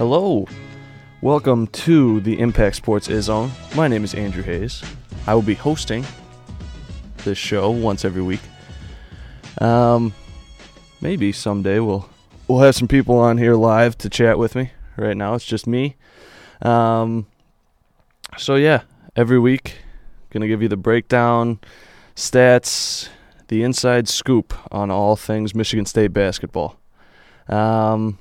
Hello. Welcome to the Impact Sports Zone. My name is Andrew Hayes. I will be hosting this show once every week. Um, maybe someday we'll we'll have some people on here live to chat with me. Right now it's just me. Um, so yeah, every week gonna give you the breakdown, stats, the inside scoop on all things Michigan State basketball. Um,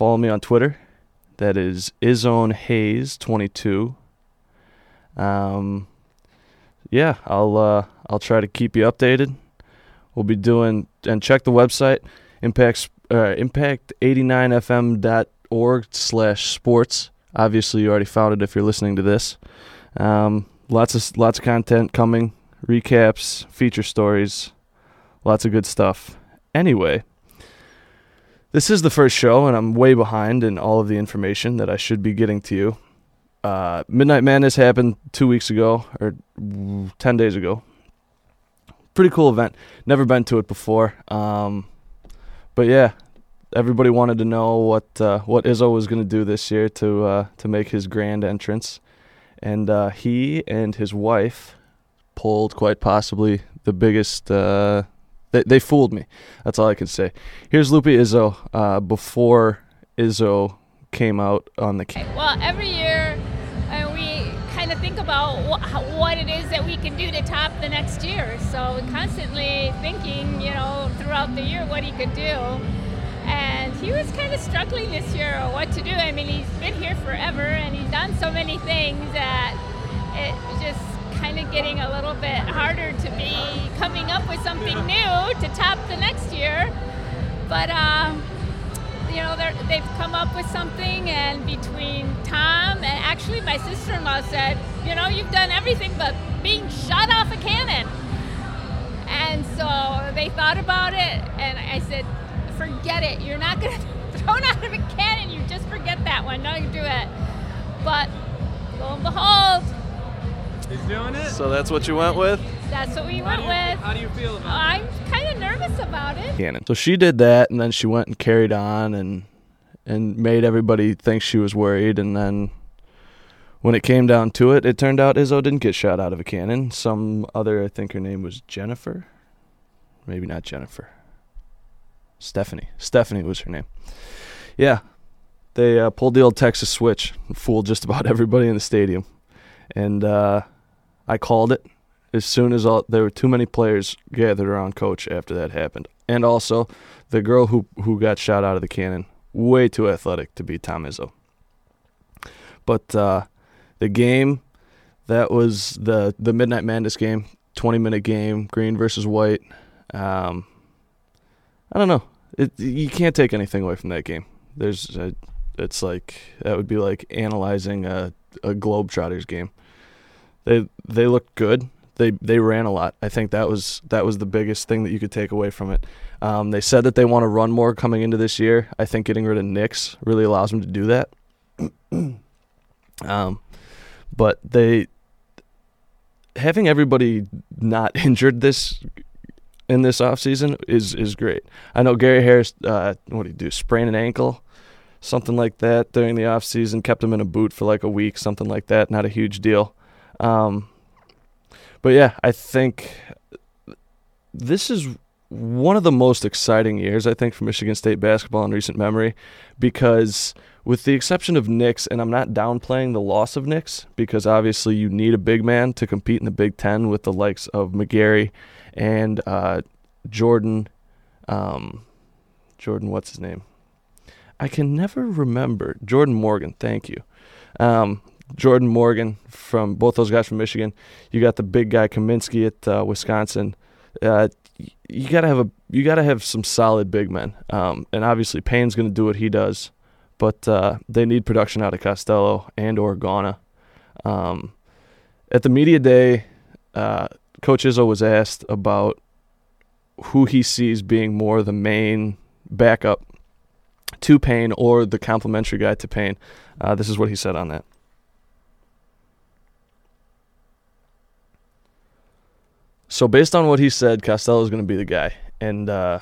follow me on Twitter. That is Izone Hayes twenty two. Um, yeah, I'll uh, I'll try to keep you updated. We'll be doing and check the website impacts uh, impact89fm.org slash sports. Obviously, you already found it if you're listening to this. Um, lots of lots of content coming, recaps, feature stories, lots of good stuff. Anyway, this is the first show, and I'm way behind in all of the information that I should be getting to you. Uh, Midnight Madness happened two weeks ago, or 10 days ago. Pretty cool event. Never been to it before. Um, but yeah, everybody wanted to know what uh, what Izzo was going to do this year to uh, to make his grand entrance, and uh, he and his wife pulled quite possibly the biggest. Uh, they they fooled me. That's all I can say. Here's Lupe Izzo uh, before Izzo came out on the. Camp. Well, every year uh, we kind of think about wh- what it is that we can do to top the next year. So we're constantly thinking, you know, throughout the year what he could do. And he was kind of struggling this year what to do. I mean, he's been here forever and he's done so many things that it just kind of getting a little bit harder to be coming up with something new to top the next year. But um, you know, they've come up with something, and between Tom and actually my sister-in-law said, you know, you've done everything but being shot off a cannon. And so they thought about it, and I said, forget it. You're not going to thrown out of a cannon. You just forget that one. Don't do it. But lo and behold, he's doing it. So that's what you went with. That's what we went how with. How do you feel about I'm kind of nervous about it. Cannon. So she did that, and then she went and carried on and and made everybody think she was worried, and then when it came down to it, it turned out Izzo didn't get shot out of a cannon. Some other, I think her name was Jennifer. Maybe not Jennifer. Stephanie. Stephanie was her name. Yeah, they uh, pulled the old Texas switch, and fooled just about everybody in the stadium, and uh, I called it as soon as all, there were too many players gathered around coach after that happened. And also, the girl who who got shot out of the cannon, way too athletic to be Tom Izzo. But uh, the game, that was the the Midnight Madness game, 20 minute game, green versus white. Um, I don't know. It, you can't take anything away from that game. There's, a, it's like that would be like analyzing a a Globetrotters game. They they looked good they they ran a lot. I think that was that was the biggest thing that you could take away from it. Um, they said that they want to run more coming into this year. I think getting rid of Nix really allows them to do that. um, but they having everybody not injured this in this offseason is is great. I know Gary Harris. Uh, what did he do? Sprain an ankle, something like that during the offseason. Kept him in a boot for like a week, something like that. Not a huge deal. Um, but yeah, I think this is one of the most exciting years I think for Michigan State basketball in recent memory because with the exception of Nix, and I'm not downplaying the loss of Nix because obviously you need a big man to compete in the Big Ten with the likes of McGary and uh, Jordan. Um, Jordan, what's his name? I can never remember. Jordan Morgan, thank you. Um, Jordan Morgan from both those guys from Michigan. You got the big guy Kaminsky at uh, Wisconsin. Uh, you gotta have a you gotta have some solid big men. Um, and obviously Payne's gonna do what he does, but uh, they need production out of Costello and or Gauna. Um, at the media day, uh, Coach Izzo was asked about who he sees being more the main backup to Payne or the complementary guy to Payne. Uh, this is what he said on that. So based on what he said, Costello is going to be the guy, and uh,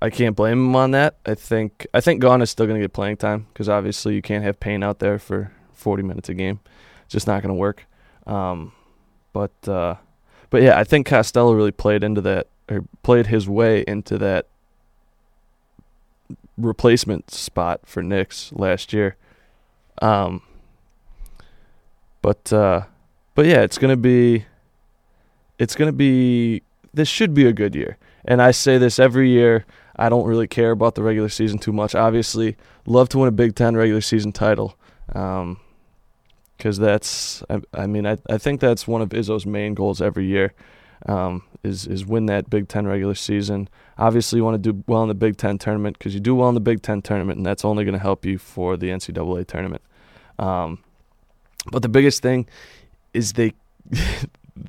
I can't blame him on that. I think I think Gawn is still going to get playing time because obviously you can't have Payne out there for 40 minutes a game. It's just not going to work. Um, but uh, but yeah, I think Costello really played into that or played his way into that replacement spot for Nix last year. Um, but uh, but yeah, it's gonna be it's gonna be this should be a good year. And I say this every year. I don't really care about the regular season too much. Obviously, love to win a Big Ten regular season title. Um, because that's I, I, mean I, I think that's one of Izzo's main goals every year um, is is win that Big Ten regular season. Obviously, you want to do well in the Big Ten tournament because you do well in the Big Ten tournament, and that's only going to help you for the NCAA tournament. Um, but the biggest thing is they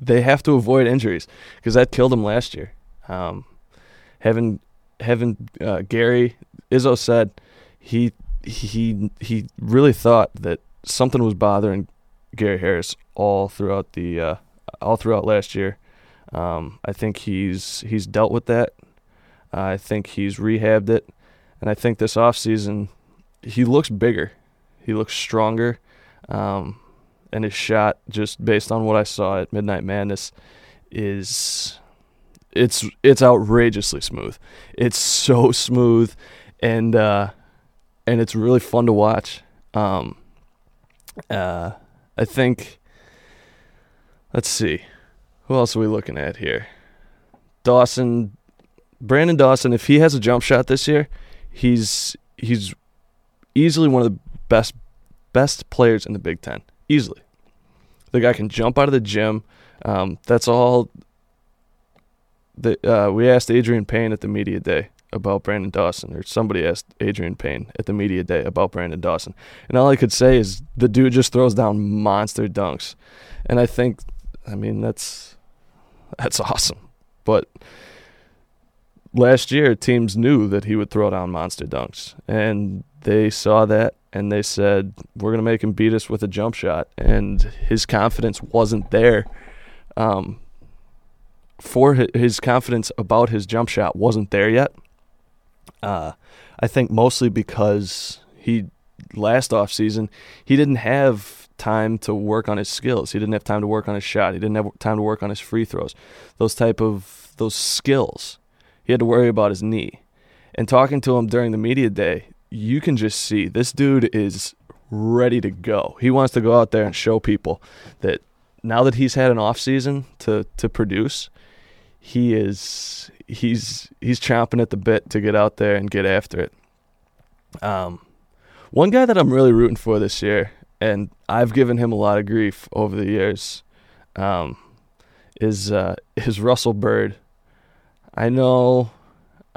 they have to avoid injuries because that killed them last year. Um, having having uh, Gary Izzo said he he he really thought that something was bothering Gary Harris all throughout the uh, all throughout last year. Um, I think he's he's dealt with that. I think he's rehabbed it, and I think this off season he looks bigger, he looks stronger, um, and his shot, just based on what I saw at Midnight Madness, is it's it's outrageously smooth. It's so smooth, and uh, and it's really fun to watch. Um, uh, I think. Let's see, who else are we looking at here? Dawson, Branden Dawson. If he has a jump shot this year, he's he's easily one of the best best players in the Big Ten. Easily, the guy can jump out of the gym. Um, that's all. Uh, we asked Adreian Payne at the media day about Branden Dawson, or somebody asked Adreian Payne at the media day about Branden Dawson, and all I could say is the dude just throws down monster dunks, and I think, I mean that's that's awesome, but last year teams knew that he would throw down monster dunks, and they saw that and they said we're gonna make him beat us with a jump shot, and his confidence wasn't there. Um, for his confidence about his jump shot wasn't there yet. Uh, I think mostly because he last off season he didn't have time to work on his skills. He didn't have time to work on his shot. He didn't have time to work on his free throws. Those type of those skills. He had to worry about his knee. And talking to him during the media day, you can just see this dude is ready to go. He wants to go out there and show people that now that he's had an off season to to produce, he is he's he's chomping at the bit to get out there and get after it. Um, one guy that I'm really rooting for this year, and I've given him a lot of grief over the years, um, is uh, is Russell Byrd. I know,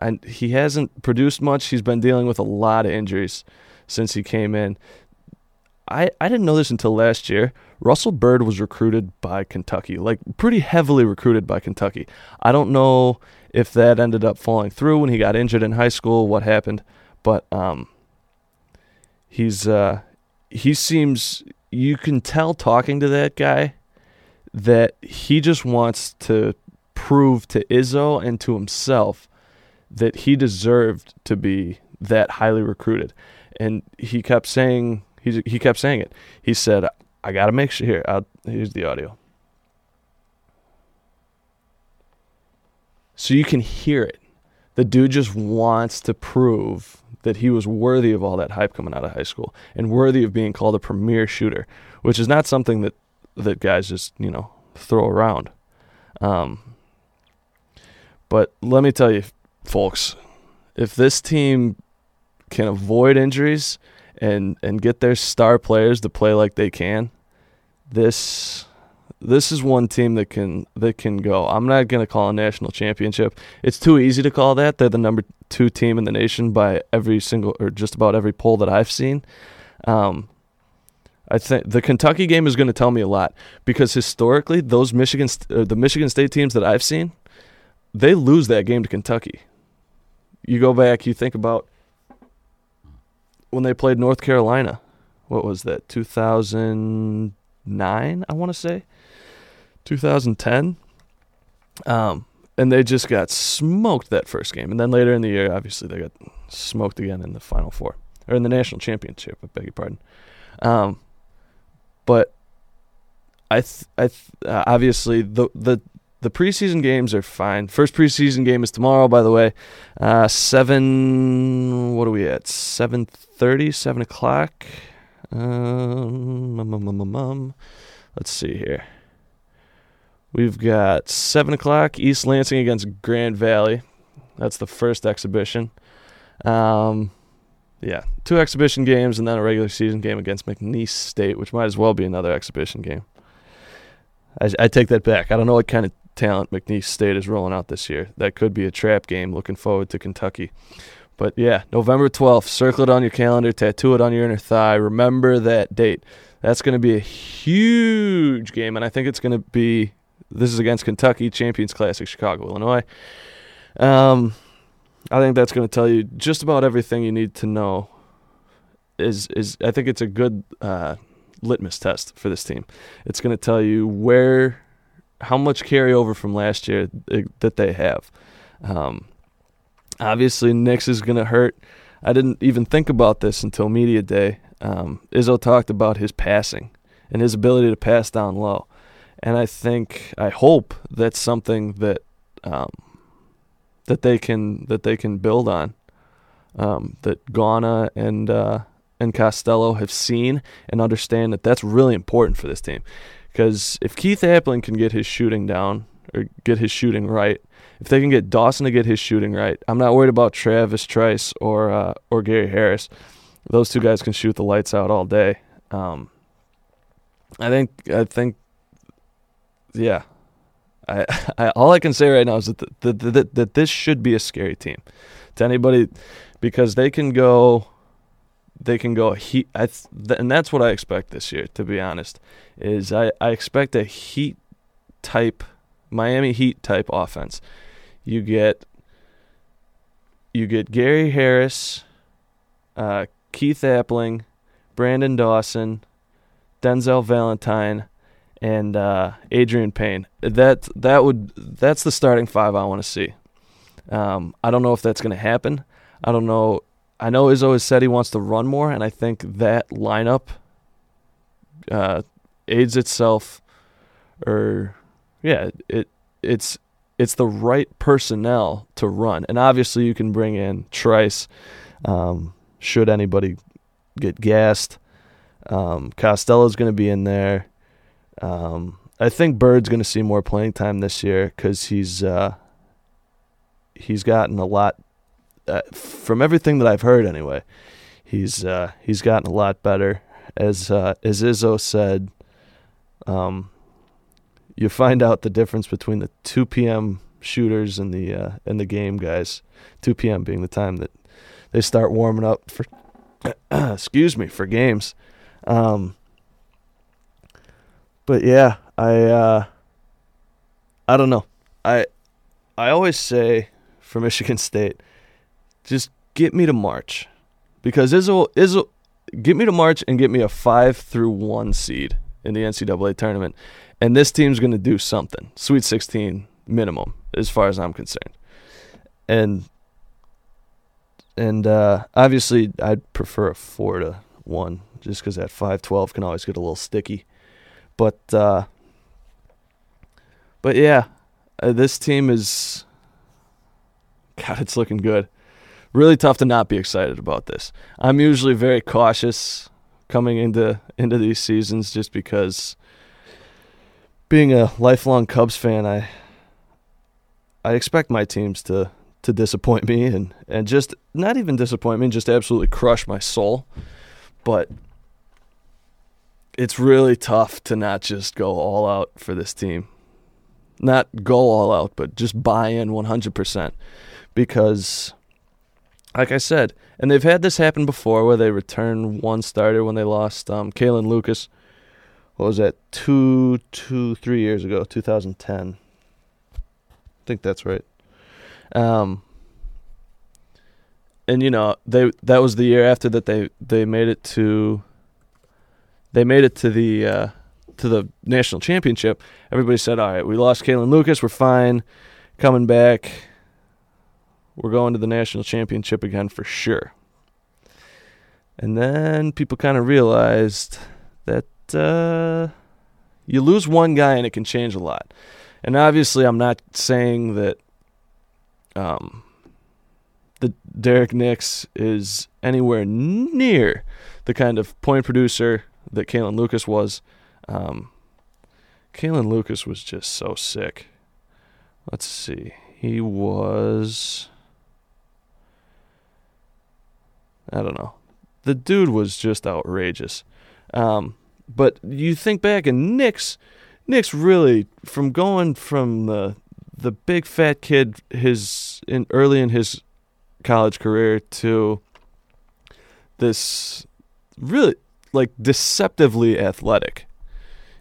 and he hasn't produced much. He's been dealing with a lot of injuries since he came in. I, I didn't know this until last year. Russell Byrd was recruited by Kentucky, like pretty heavily recruited by Kentucky. I don't know if that ended up falling through when he got injured in high school, what happened, but um, he's uh, he seems you can tell talking to that guy that he just wants to prove to Izzo and to himself that he deserved to be that highly recruited, and he kept saying he he kept saying it. He said, "I got to make sure." Here, I'll, here's the audio. So you can hear it. The dude just wants to prove that he was worthy of all that hype coming out of high school and worthy of being called a premier shooter, which is not something that that guys just you know throw around. Um, but let me tell you, folks, if this team can avoid injuries and and get their star players to play like they can, this this is one team that can that can go. I'm not going to call a national championship. It's too easy to call that. They're the number two team in the nation by every single or just about every poll that I've seen. Um, I think the Kentucky game is going to tell me a lot because historically, those Michigan uh, the Michigan State teams that I've seen, they lose that game to Kentucky. You go back, you think about when they played North Carolina. What was that? 2009, I want to say. 2010. Um, and they just got smoked that first game. And then later in the year, obviously, they got smoked again in the Final Four or in the national championship. I beg your pardon. Um, but I, th- I th- uh, obviously the the the preseason games are fine. First preseason game is tomorrow, by the way. Uh, seven. What are we at? Seven thirty. Seven o'clock. Um, um, um, um, let's see here. We've got seven o'clock. East Lansing against Grand Valley. That's the first exhibition. Um, yeah, two exhibition games and then a regular season game against McNeese State, which might as well be another exhibition game. I, I take that back. I don't know what kind of talent McNeese State is rolling out this year. That could be a trap game. Looking forward to Kentucky. But yeah, November 12th, circle it on your calendar, tattoo it on your inner thigh. Remember that date. That's going to be a huge game, and I think it's going to be. This is against Kentucky Champions Classic, Chicago, Illinois. Um, I think that's going to tell you just about everything you need to know. Is is I think it's a good uh, litmus test for this team. It's going to tell you where, how much carryover from last year that they have. Um, obviously, Nix is going to hurt. I didn't even think about this until media day. Um, Izzo talked about his passing and his ability to pass down low, and I think I hope that's something that um, that they can that they can build on. Um, that Gauna and uh, and Costello have seen and understand that that's really important for this team. Because if Keith Appling can get his shooting down or get his shooting right, if they can get Dawson to get his shooting right, I'm not worried about Travis Trice or uh, or Gary Harris. Those two guys can shoot the lights out all day. Um, I think I think yeah. I, I all I can say right now is that the, the, the, that this should be a scary team to anybody because they can go they can go heat I th- and that's what I expect this year to be honest is I, I expect a heat type Miami Heat type offense. You get you get Gary Harris, uh, Keith Appling, Branden Dawson, Denzel Valentine, and uh, Adreian Payne. That that would that's the starting five I want to see. Um, I don't know if that's going to happen. I don't know. I know Izzo has said he wants to run more, and I think that lineup uh, aids itself, or yeah, it it's it's the right personnel to run, and obviously you can bring in Trice. Um, should anybody get gassed, um, Costello's going to be in there. Um, I think Byrd's going to see more playing time this year because he's uh, he's gotten a lot uh, from everything that I've heard anyway. He's uh, he's gotten a lot better. As uh, as Izzo said, um, you find out the difference between the 2 p.m. shooters and the uh, and the game guys. 2 p.m. being the time that they start warming up for excuse me for games. Um, but yeah, I uh, I don't know. I I always say for Michigan State, just get me to March, because Izzo Izzo get me to March and get me a five through one seed in the NCAA tournament, and this team's going to do something. Sweet 16 minimum, as far as I'm concerned, and and uh, obviously I'd prefer a four to one, just because that five twelve can always get a little sticky. But uh, but yeah, uh, this team is God, it's looking good. Really tough to not be excited about this. I'm usually very cautious coming into into these seasons just because being a lifelong Cubs fan, I I expect my teams to to disappoint me and and just not even disappoint me, just absolutely crush my soul. But it's really tough to not just go all out for this team. Not go all out, but just buy in 100% because like I said, and they've had this happen before where they return one starter when they lost um, Kalin Lucas. What was that? Two, two, three years ago, 2010. I think that's right. Um, and you know they that was the year after that they they made it to they made it to the uh, to the national championship. Everybody said, "All right, we lost Kalin Lucas, we're fine." coming back. We're going to the national championship again for sure. And then people kind of realized that uh, you lose one guy and it can change a lot. And obviously, I'm not saying that um, the Derrick Nix is anywhere near the kind of point producer that Kalin Lucas was. Um, Kalin Lucas was just so sick. Let's see. He was. I don't know. The dude was just outrageous. Um, but you think back, and Nix Nix really from going from the the big fat kid his in early in his college career to this really like deceptively athletic.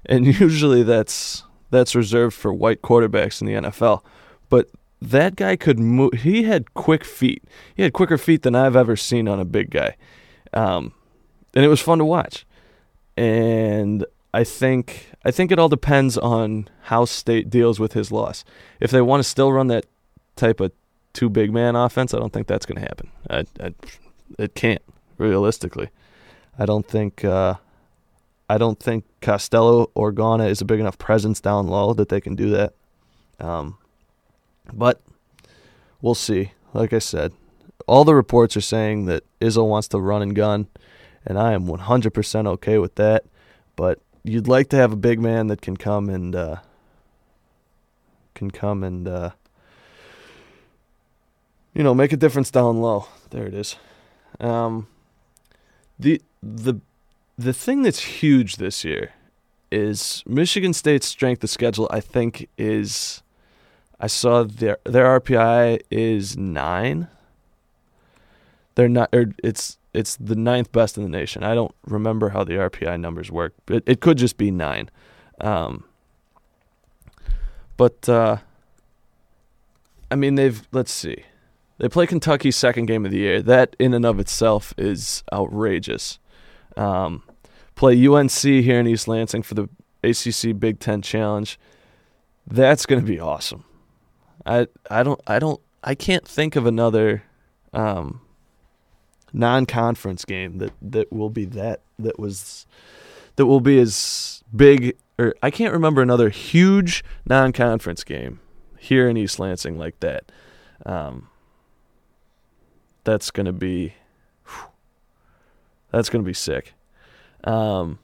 And usually that's that's reserved for white quarterbacks in the NFL. But that guy could move he had quick feet. He had quicker feet than I've ever seen on a big guy. Um, and it was fun to watch. And I think I think it all depends on how State deals with his loss. If they want to still run that type of two big man offense, I don't think that's going to happen. I, I, it can't realistically. I don't think uh, I don't think Costello or Gauna is a big enough presence down low that they can do that. Um, but we'll see. Like I said, all the reports are saying that Izzo wants to run and gun, and I am 100% okay with that. But you'd like to have a big man that can come and uh, can come and uh, you know make a difference down low. There it is. Um, the the the thing that's huge this year is Michigan State's strength of schedule. I think is I saw their their RPI is nine. They're not. Or it's it's the ninth best in the nation. I don't remember how the RPI numbers work. It it could just be nine. Um, but uh, I mean, they've let's see. They play Kentucky's second game of the year. That in and of itself is outrageous. Um, play UNC here in East Lansing for the ACC Big Ten Challenge. That's going to be awesome. I I don't I don't I can't think of another um, non-conference game that that will be that that was that will be as big or I can't remember another huge non-conference game here in East Lansing like that. Um, that's gonna be whew, that's gonna be sick. Um,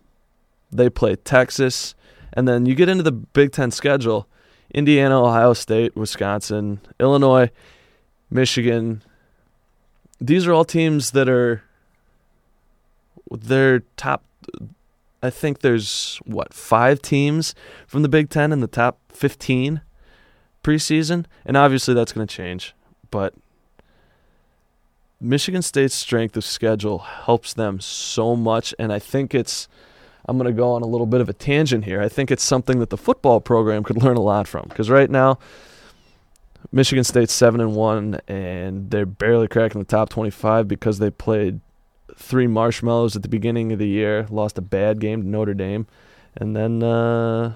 they play Texas, and then you get into the Big Ten schedule: Indiana, Ohio State, Wisconsin, Illinois, Michigan. These are all teams that are they're top. I think there's what five teams from the Big Ten in the top fifteen preseason, and obviously that's going to change, but Michigan State's strength of schedule helps them so much, and I think it's. I'm going to go on a little bit of a tangent here. I think it's something that the football program could learn a lot from because right now, Michigan State's seven and one, and they're barely cracking the top 25 because they played three marshmallows at the beginning of the year, lost a bad game to Notre Dame, and then uh,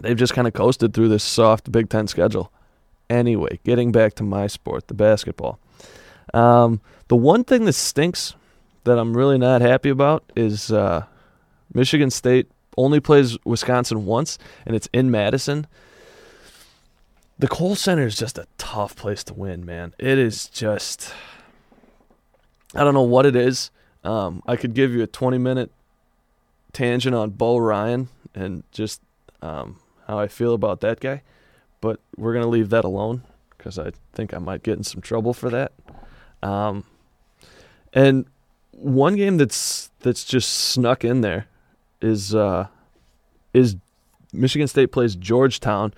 they've just kind of coasted through this soft Big Ten schedule. Anyway, getting back to my sport, the basketball. Um, the one thing that stinks that I'm really not happy about is uh, Michigan State only plays Wisconsin once, and it's in Madison. The Kohl Center is just a tough place to win, man. It is just. I don't know what it is. Um, I could give you a 20 minute tangent on Bo Ryan and just um, how I feel about that guy, but we're going to leave that alone because I think I might get in some trouble for that. Um, and one game that's that's just snuck in there is uh, is Michigan State plays Georgetown.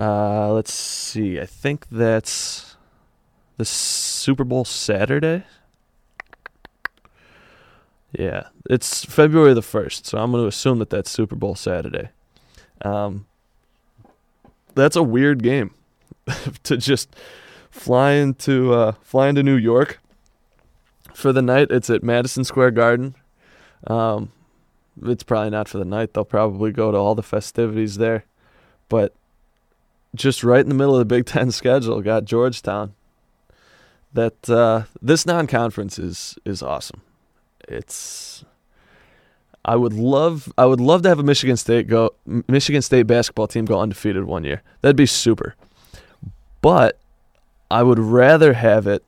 Uh, let's see. I think that's the Super Bowl Saturday. Yeah, it's February the first, so I'm going to assume that that's Super Bowl Saturday. Um, that's a weird game to just flying to uh, flying to New York for the night. It's at Madison Square Garden. Um, it's probably not for the night. They'll probably go to all the festivities there, but just right in the middle of the Big Ten schedule, got Georgetown. That uh, this non-conference is is awesome. It's I would love I would love to have a Michigan State go Michigan State basketball team go undefeated one year. That'd be super. But I would rather have it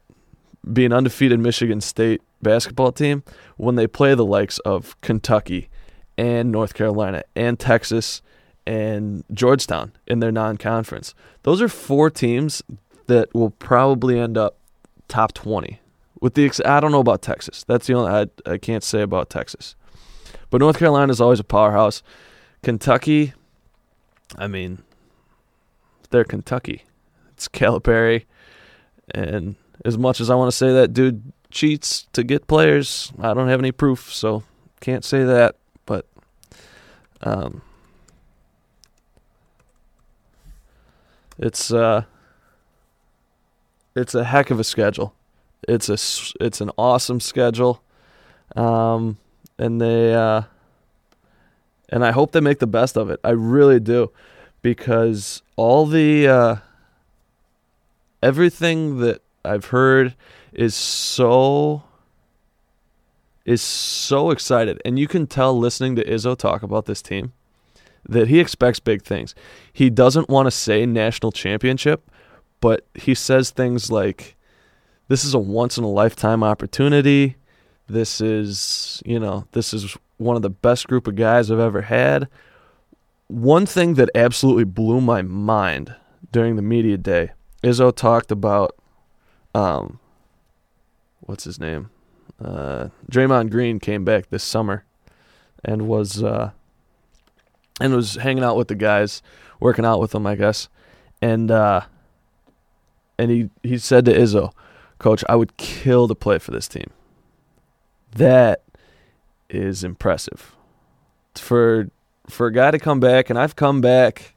be an undefeated Michigan State basketball team when they play the likes of Kentucky and North Carolina and Texas and Georgetown in their non-conference. Those are four teams that will probably end up top 20. With the ex- I don't know about Texas. That's the only I, I can't say about Texas. But North Carolina is always a powerhouse. Kentucky, I mean, they're Kentucky. It's Calipari, and as much as I want to say that dude cheats to get players, I don't have any proof, so can't say that. But um, it's uh, it's a heck of a schedule. It's a it's an awesome schedule, um, and they uh, and I hope they make the best of it. I really do, because all the uh, everything that I've heard is so is so excited, and you can tell listening to Izzo talk about this team that he expects big things. He doesn't want to say national championship, but he says things like, "This is a once in a lifetime opportunity. This is, you know, this is one of the best group of guys I've ever had." One thing that absolutely blew my mind during the media day, Izzo talked about, um, what's his name? Uh, Draymond Green came back this summer, and was uh, and was hanging out with the guys, working out with them, I guess, and uh, and he he said to Izzo, "Coach, I would kill to play for this team." That is impressive for for a guy to come back, and I've come back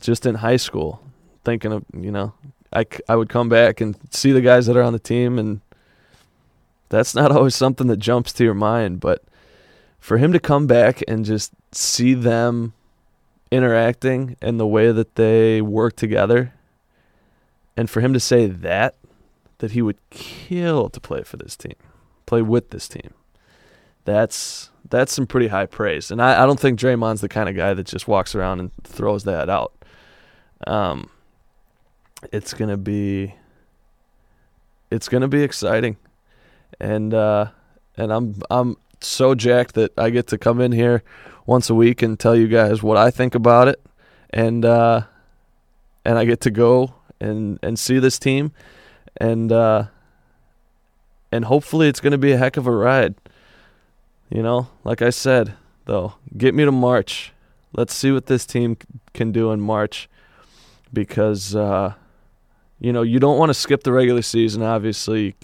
just in high school, thinking of you know I I would come back and see the guys that are on the team, and that's not always something that jumps to your mind, but for him to come back and just see them interacting and the way that they work together and for him to say that that he would kill to play for this team play with this team that's that's some pretty high praise. And I, I don't think Draymond's the kind of guy that just walks around and throws that out. Um it's gonna be it's gonna be exciting and uh and I'm I'm so jacked that I get to come in here once a week and tell you guys what I think about it, and uh, and I get to go and and see this team, and uh, and hopefully it's to be a heck of a ride. You know, like I said, though, get me to March. Let's see what this team can do in March, because uh, you know you don't want to skip the regular season. Obviously,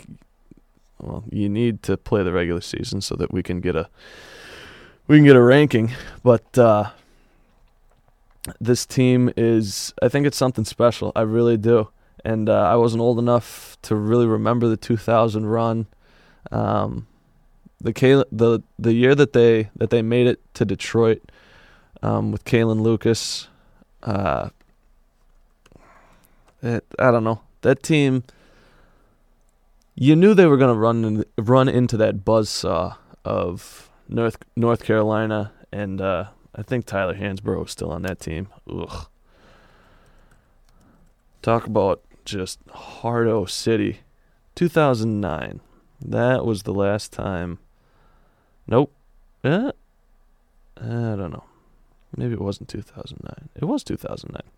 well, you need to play the regular season so that we can get a we can get a ranking. But uh, this team is, I think it's something special. I really do. And uh, I wasn't old enough to really remember the 2000 run. Um, the the the year that they that they made it to Detroit um, with Kalin Lucas, uh, it, I don't know that team you knew they were going to run in, run into that buzzsaw of North North Carolina, and uh, I think Tyler Hansbrough was still on that team. Ugh. Talk about just Hardo City, 2009. That was the last time. Nope. Eh? I don't know. Maybe it wasn't 2009. It was 2009.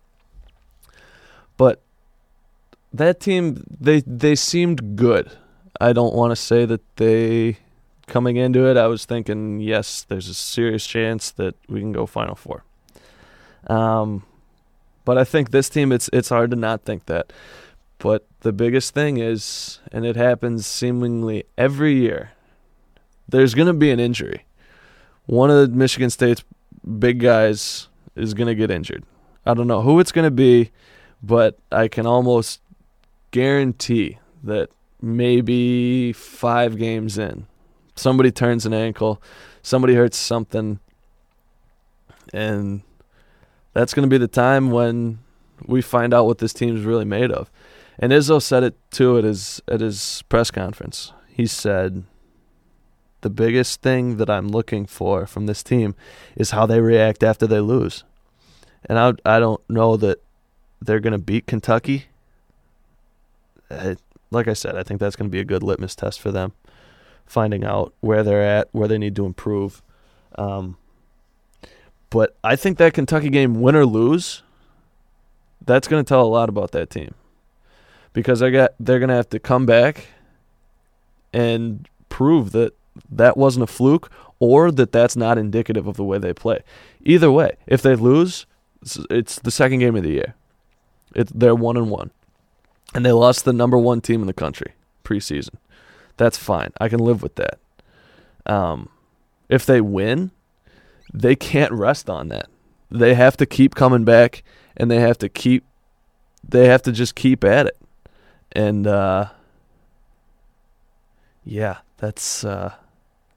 But that team they they seemed good. I don't want to say that they coming into it I was thinking yes, there's a serious chance that we can go final 4. Um but I think this team it's it's hard to not think that. But the biggest thing is and it happens seemingly every year. There's going to be an injury. One of the Michigan State's big guys is going to get injured. I don't know who it's going to be, but I can almost guarantee that maybe five games in, somebody turns an ankle, somebody hurts something, and that's going to be the time when we find out what this team's really made of. And Izzo said it too at his at his press conference. He said the biggest thing that I'm looking for from this team is how they react after they lose. And I I don't know that they're going to beat Kentucky. Uh, like I said, I think that's going to be a good litmus test for them, finding out where they're at, where they need to improve. Um, but I think that Kentucky game, win or lose, that's going to tell a lot about that team, because I got they're going to have to come back and prove that that wasn't a fluke or that that's not indicative of the way they play. Either way, if they lose, it's the second game of the year. It, they're one and one, and they lost the number one team in the country preseason. That's fine. I can live with that. Um, if they win, they can't rest on that. They have to keep coming back, and they have to keep. They have to just keep at it, and uh, yeah, that's uh,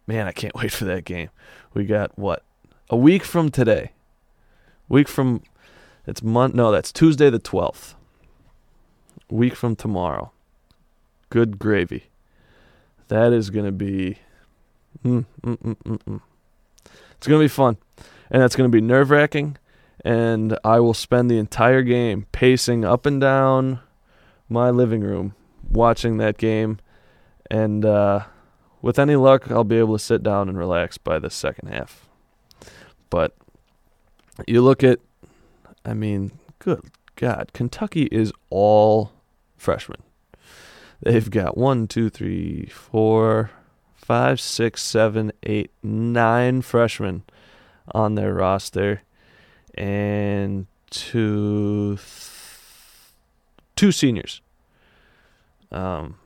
man. I can't wait for that game. We got what a week from today. Week from it's month. No, that's Tuesday the twelfth. Week from tomorrow. Good gravy. That is gonna be. Mm, mm, mm, mm, mm. It's gonna be fun, and it's gonna be nerve wracking. And I will spend the entire game pacing up and down my living room, watching that game, and uh, with any luck, I'll be able to sit down and relax by the second half. But you look at I mean, good God, Kentucky is all freshmen. They've got one, two, three, four, five, six, seven, eight, nine freshmen on their roster, and two, two seniors. Um,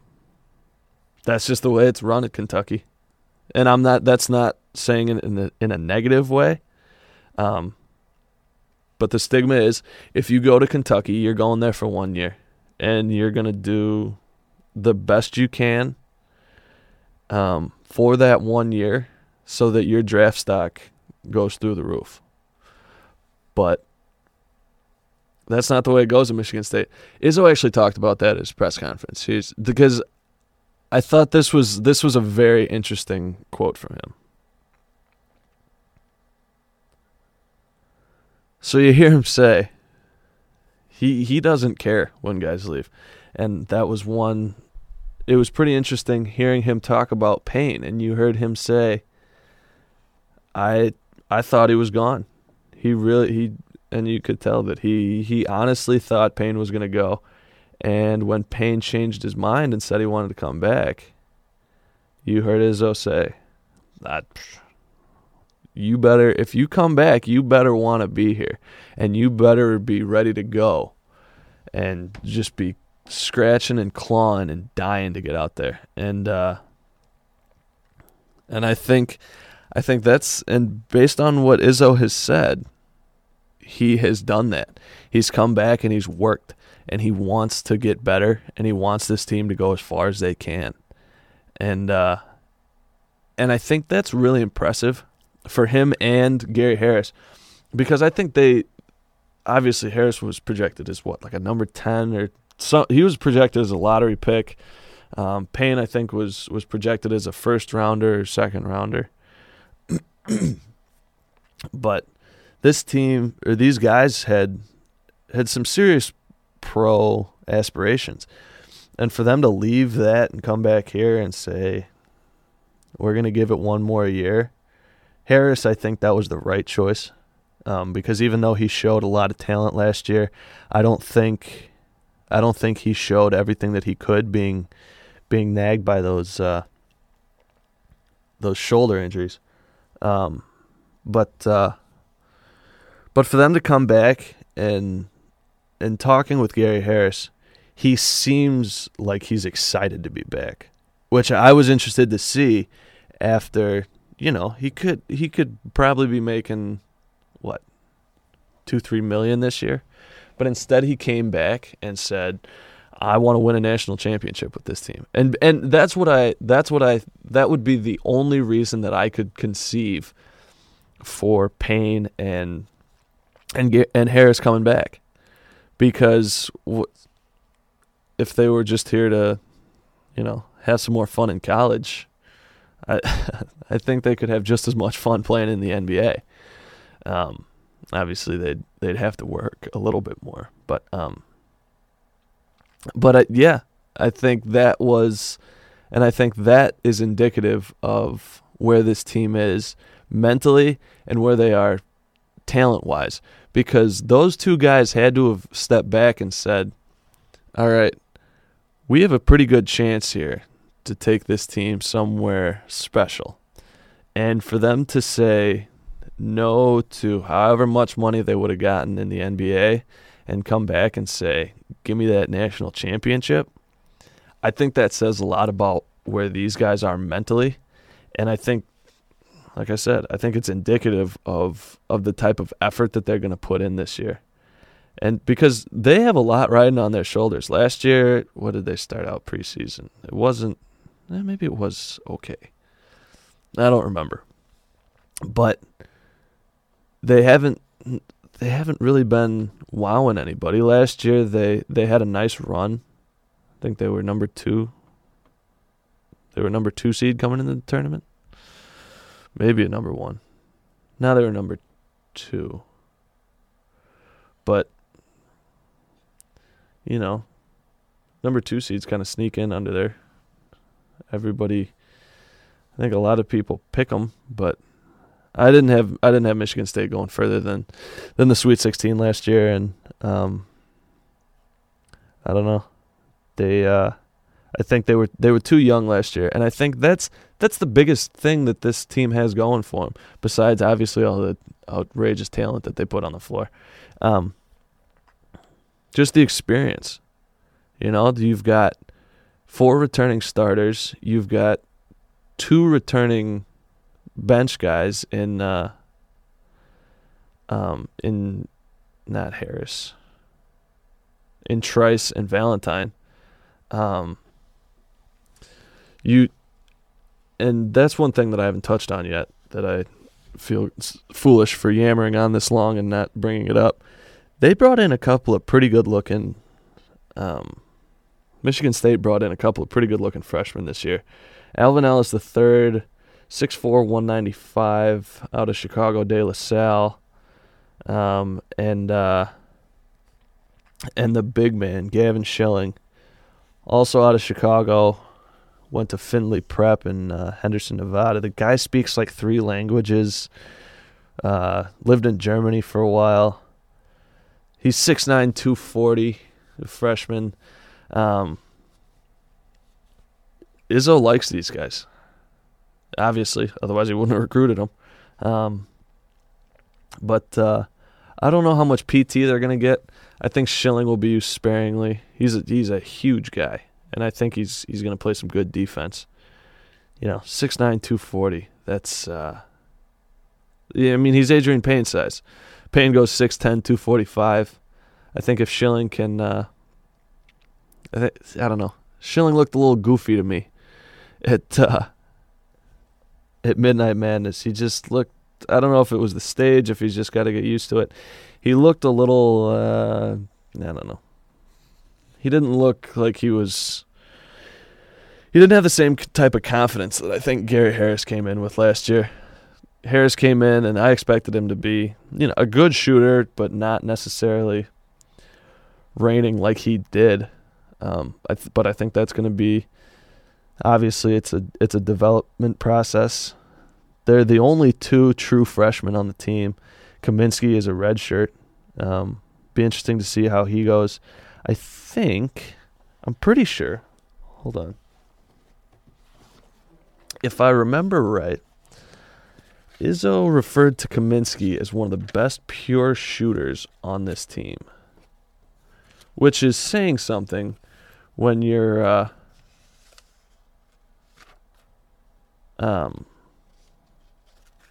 that's just the way it's run at Kentucky, and I'm not. That's not saying it in a, in a negative way. Um, but the stigma is if you go to Kentucky, you're going there for one year and you're going to do the best you can um, for that one year so that your draft stock goes through the roof. But that's not the way it goes at Michigan State. Izzo actually talked about that at his press conference. He's because I thought this was this was a very interesting quote from him. So you hear him say he he doesn't care when guys leave. And that was one it was pretty interesting hearing him talk about Payne, and you heard him say I I thought he was gone. He really he and you could tell that he he honestly thought Payne was going to go. And when Payne changed his mind and said he wanted to come back, you heard Izzo say, "That you better if you come back you better want to be here and you better be ready to go and just be scratching and clawing and dying to get out there. And uh and I think I think that's and based on what Izzo has said he has done that. He's come back and he's worked and he wants to get better and he wants this team to go as far as they can. And uh and I think that's really impressive for him and Gary Harris because I think they obviously Harris was projected as what like a number 10 or so he was projected as a lottery pick. Um, Payne I think was was projected as a first rounder or second rounder. but this team or these guys had had some serious pro aspirations. And for them to leave that and come back here and say we're to give it one more year Harris, I think that was the right choice um, because even though he showed a lot of talent last year, I don't think I don't think he showed everything that he could, being being nagged by those uh, those shoulder injuries. Um, but uh, but for them to come back and and talking with Gary Harris, he seems like he's excited to be back, which I was interested to see after you know, he could he could probably be making what two three million this year, but instead he came back and said, "I want to win a national championship with this team," and and that's what I that's what I that would be the only reason that I could conceive for Payne and and and Harris coming back. Because if they were just here to, you know, have some more fun in college, I I think they could have just as much fun playing in the NBA. Um, obviously they'd they'd have to work a little bit more, but um, but I, yeah, I think that was, and I think that is indicative of where this team is mentally and where they are talent wise, because those two guys had to have stepped back and said, "All right, we have a pretty good chance here to take this team somewhere special," and for them to say no to however much money they would have gotten in the NBA and come back and say, "Give me that national championship." I think that says a lot about where these guys are mentally, and I think, like I said, I think it's indicative of of the type of effort that they're going to put in this year, and because they have a lot riding on their shoulders. Last year, what did they start out preseason? It wasn't. Eh, maybe it was okay. I don't remember, but they haven't they haven't really been wowing anybody. Last year they they had a nice run. I think they were number 2. They were number 2 seed coming into the tournament. Maybe a number 1. Now they were number 2. But you know, number 2 seeds kind of sneak in under there. Everybody I think a lot of people pick them, but I didn't have I didn't have Michigan State going further than than the Sweet 16 last year, and um, I don't know. They uh, I think they were they were too young last year, and I think that's that's the biggest thing that this team has going for them. Besides, obviously, all the outrageous talent that they put on the floor, um, just the experience. You know, you've got four returning starters. You've got two returning bench guys in uh, um, in not Harris, in Trice and Valentine. Um, you and that's one thing that I haven't touched on yet that I feel foolish for yammering on this long and not bringing it up. They brought in a couple of pretty good looking. Um, Michigan State brought in a couple of pretty good looking freshmen this year. Alvin Ellis the third 6'4", 195 out of Chicago De La Salle. Um, and uh, and the big man, Gavin Schilling, also out of Chicago, went to Findlay Prep in uh, Henderson, Nevada. The guy speaks like three languages. Uh, lived in Germany for a while. He's 6'9", 240, a freshman. Um, Izzo likes these guys obviously. Otherwise, he wouldn't have recruited them. Um, but uh, I don't know how much PT they're going to get. I think Schilling will be used sparingly. He's a, he's a huge guy, and I think he's he's going to play some good defense. You know, 6'9", 240. That's uh, yeah. I mean, he's Adreian Payne size. Payne goes 6'10", 245. I think if Schilling can, uh, I, don't know. Schilling looked a little goofy to me at uh, at Midnight Madness. He just looked. I don't know if it was the stage, if he's just got to get used to it. He looked a little. Uh, I don't know. He didn't look like he was. He didn't have the same type of confidence that I think Gary Harris came in with last year. Harris came in, and I expected him to be, you know, a good shooter, but not necessarily reigning like he did. Um, I th- but I think that's going to be Obviously, it's a it's a development process. They're the only two true freshmen on the team. Kaminski is a redshirt. Um, be interesting to see how he goes. I think I'm pretty sure. Hold on. If I remember right, Izzo referred to Kaminski as one of the best pure shooters on this team, which is saying something when you're uh, um,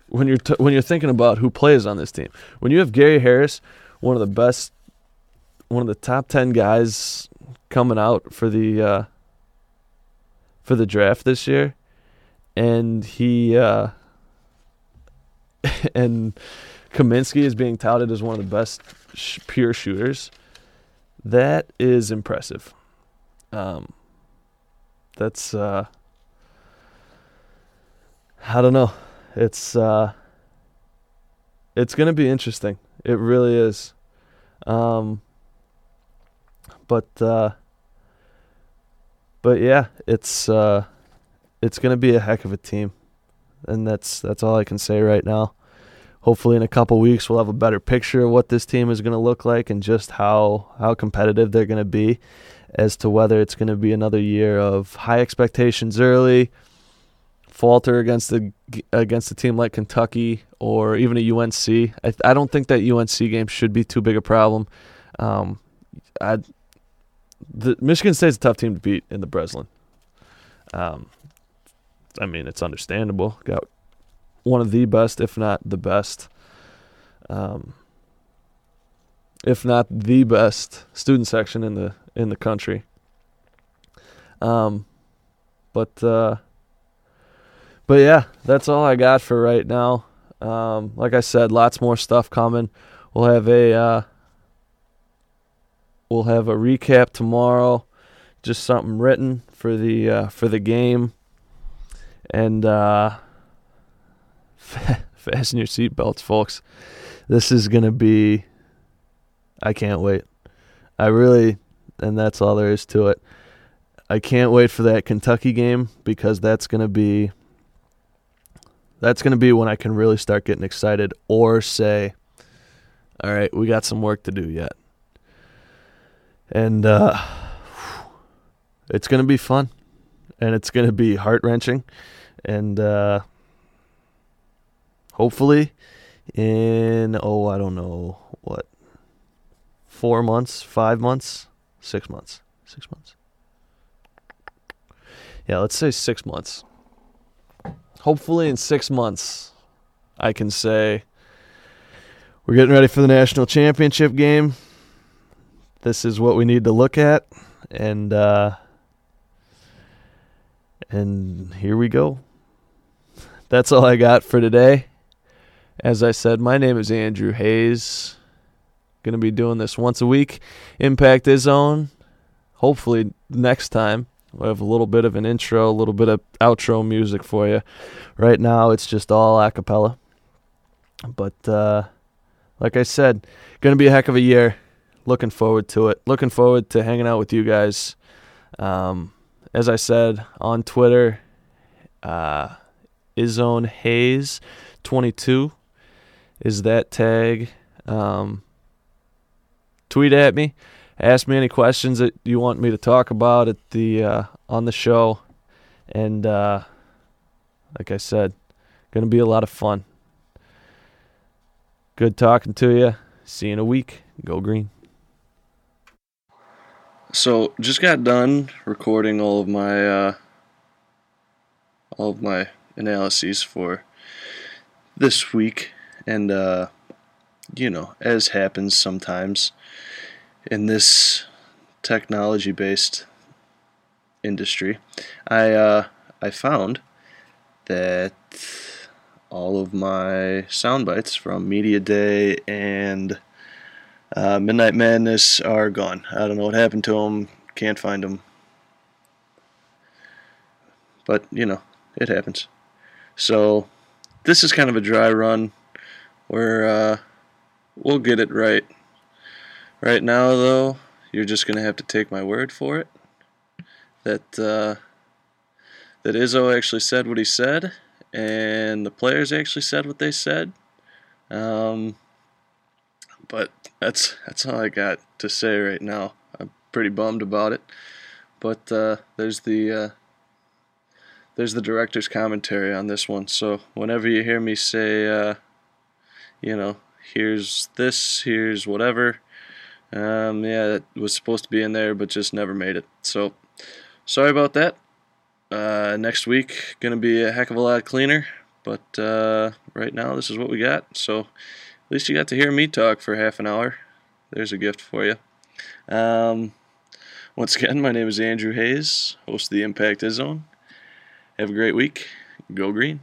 when you're t- when you're thinking about who plays on this team, when you have Gary Harris, one of the best, one of the top ten guys coming out for the uh, for the draft this year, and he uh, and Kaminski is being touted as one of the best sh- pure shooters. That is impressive. Um, that's uh, I don't know. It's uh, it's gonna be interesting. It really is. Um, but uh, but yeah, it's uh, it's gonna be a heck of a team, and that's that's all I can say right now. Hopefully, in a couple weeks, we'll have a better picture of what this team is going to look like and just how how competitive they're going to be, as to whether it's going to be another year of high expectations early, falter against the against a team like Kentucky or even a UNC. I, I don't think that UNC game should be too big a problem. Um, I, the Michigan State's a tough team to beat in the Breslin. Um, I mean, it's understandable. Got one of the best, if not the best, um, if not the best student section in the in the country. Um, but uh, but yeah, that's all I got for right now. Um, like I said, lots more stuff coming. We'll have a uh, we'll have a recap tomorrow, just something written for the uh, for the game, and uh, fasten your seatbelts, folks. This is gonna be. I can't wait. I really, and that's all there is to it. I can't wait for that Kentucky game because that's gonna be. That's gonna be when I can really start getting excited, or say, "All right, we got some work to do yet." And uh, it's gonna be fun, and it's gonna be heart wrenching, and. Uh, hopefully in oh I don't know what four months, five months, six months, six months. Yeah, let's say six months. Hopefully in six months, I can say we're getting ready for the national championship game. This is what we need to look at, and uh, and here we go. That's all I got for today. As I said, my name is Andrew Hayes. Going to be doing this once a week. Impact Zone. Hopefully, next time we'll have a little bit of an intro, a little bit of outro music for you. Right now, it's just all a cappella. But uh, like I said, going to be a heck of a year. Looking forward to it. Looking forward to hanging out with you guys. Um, as I said on Twitter, uh, Izone Hayes 22 is that tag. Um, tweet at me, ask me any questions that you want me to talk about at the uh, on the show, and uh, like I said, going to be a lot of fun. Good talking to you. See you in a week. Go green. So just got done recording all of my uh, all of my analyses for this week and, uh, you know, as happens sometimes in this technology based industry, I, uh, I found that all of my sound bites from Media Day and uh, Midnight Madness are gone. I don't know what happened to them. Can't find them. But, you know, it happens. So, this is kind of a dry run. We're uh, we'll get it right. Right now, though, you're just gonna have to take my word for it. That uh, that Izzo actually said what he said, and the players actually said what they said. Um, but that's that's all I got to say right now. I'm pretty bummed about it, but uh, there's the uh, there's the director's commentary on this one. So whenever you hear me say uh, you know, here's this, here's whatever. Um, yeah, it was supposed to be in there, but just never made it. So, sorry about that. Uh, next week, gonna be a heck of a lot cleaner. But uh, right now, this is what we got. So, at least you got to hear me talk for half an hour. There's a gift for you. Um, once again, my name is Andrew Hayes, host of the Impact Zone. Have a great week. Go green.